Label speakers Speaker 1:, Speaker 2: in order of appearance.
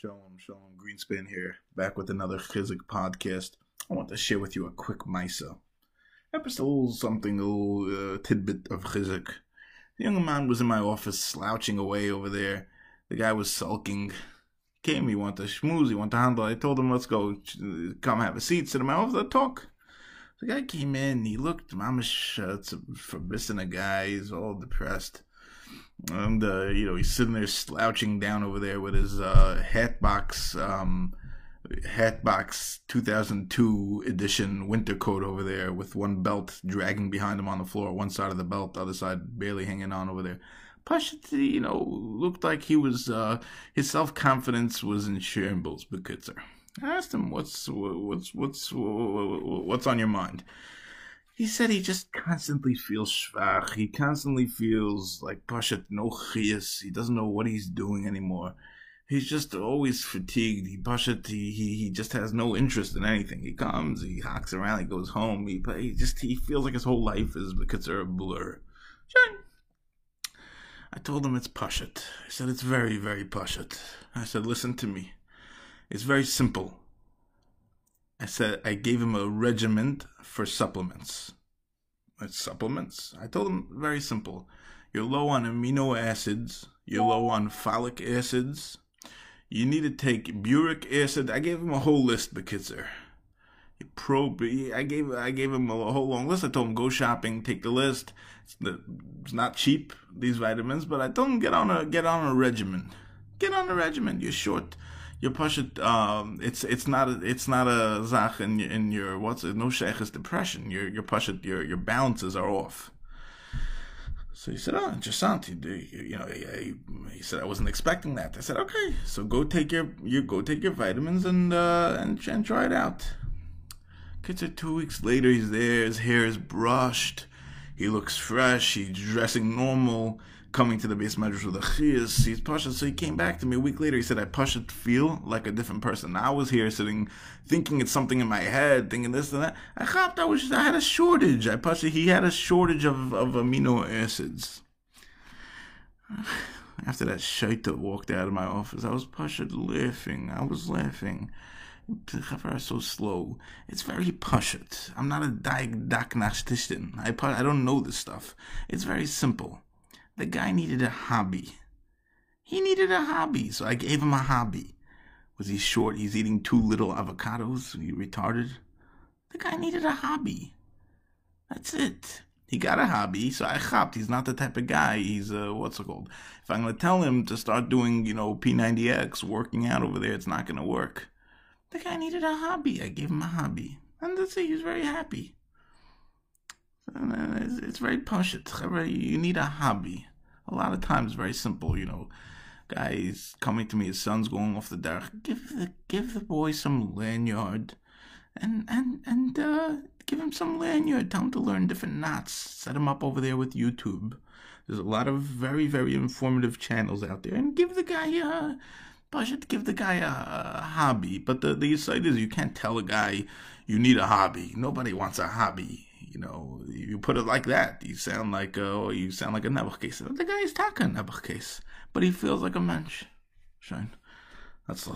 Speaker 1: Shalom, Shalom, Greenspan here, back with another Chizik podcast. I want to share with you a quick Misa. Episode something, a little uh, tidbit of Chizik. The young man was in my office slouching away over there. The guy was sulking. He came, he wanted to schmooze, he wanted to handle. I told him, let's go, come have a seat, sit in my office, let's talk. The guy came in, he looked, mamish, uh, it's a forbidden a guy, he's all depressed and uh, you know he's sitting there slouching down over there with his uh, Hatbox um, Hatbox 2002 edition winter coat over there with one belt dragging behind him on the floor, one side of the belt, the other side barely hanging on over there. Pashat, you know, looked like he was uh, his self confidence was in shambles. Bekitzer. I asked him, "What's what's what's what's on your mind?" He said he just constantly feels schwach. He constantly feels like Pashat no chias. He doesn't know what he's doing anymore. He's just always fatigued. He Pashat, he, he, he just has no interest in anything. He comes, he hocks around, he goes home. He, he just, he feels like his whole life is because they're a blur. I told him it's Pashat. I said it's very, very Pashat. I said, listen to me. It's very simple. I said I gave him a regiment for supplements. What supplements? I told him very simple. You're low on amino acids. You're low on folic acids. You need to take boric acid. I gave him a whole list, Bekitzer. Pro, I gave I gave him a whole long list. I told him go shopping, take the list. It's, it's not cheap these vitamins, but I told him get on a get on a regimen. Get on a regimen. You're short your it. um it's it's not a, it's not a zach in, in your what's it no sheikh's depression. Your your it. your your balances are off. So he said oh interesting you, you know he, he, said I wasn't expecting that. I said okay so go take your you go take your vitamins and uh and, and try it out. Kids are two weeks later. He's there his hair is brushed he looks fresh he's dressing normal coming to the beis medrash with a chiyas, he's pasha. So he came back to me a week later. He said, I pasha feel like a different person. I was here sitting, thinking it's something in my head, thinking this and that. I hopped, I was, I had a shortage. I pasha, he had a shortage of, of amino acids. After that shaita walked out of my office, I was pasha laughing. I was laughing. Are so slow. It's very pushet. I'm not a diagnostic. I I don't know this stuff. It's very simple. The guy needed a hobby. He needed a hobby, so I gave him a hobby. Was he short? He's eating two little avocados. He retarded. The guy needed a hobby. That's it. He got a hobby, so I hopped. He's not the type of guy. He's uh, what's it called? If I'm gonna tell him to start doing, you know, P90X, working out over there, it's not gonna work. The guy needed a hobby. I gave him a hobby, and that's it. He was very happy. It's, it's very pushit. You need a hobby. A lot of times, very simple. You know, guys coming to me, his son's going off the derech. Give the give the boy some lanyard, and and and uh, give him some lanyard. Tell him to learn different knots. Set him up over there with YouTube. There's a lot of very very informative channels out there, and give the guy a. Budget, give the guy a, a hobby, but the the site is you can't tell a guy you need a hobby. Nobody wants a hobby you know, you put it like that, you sound like a, oh, you sound like a Nebuch case. The guy is talking Nebuch case, but he feels like a mensch. Shine. That's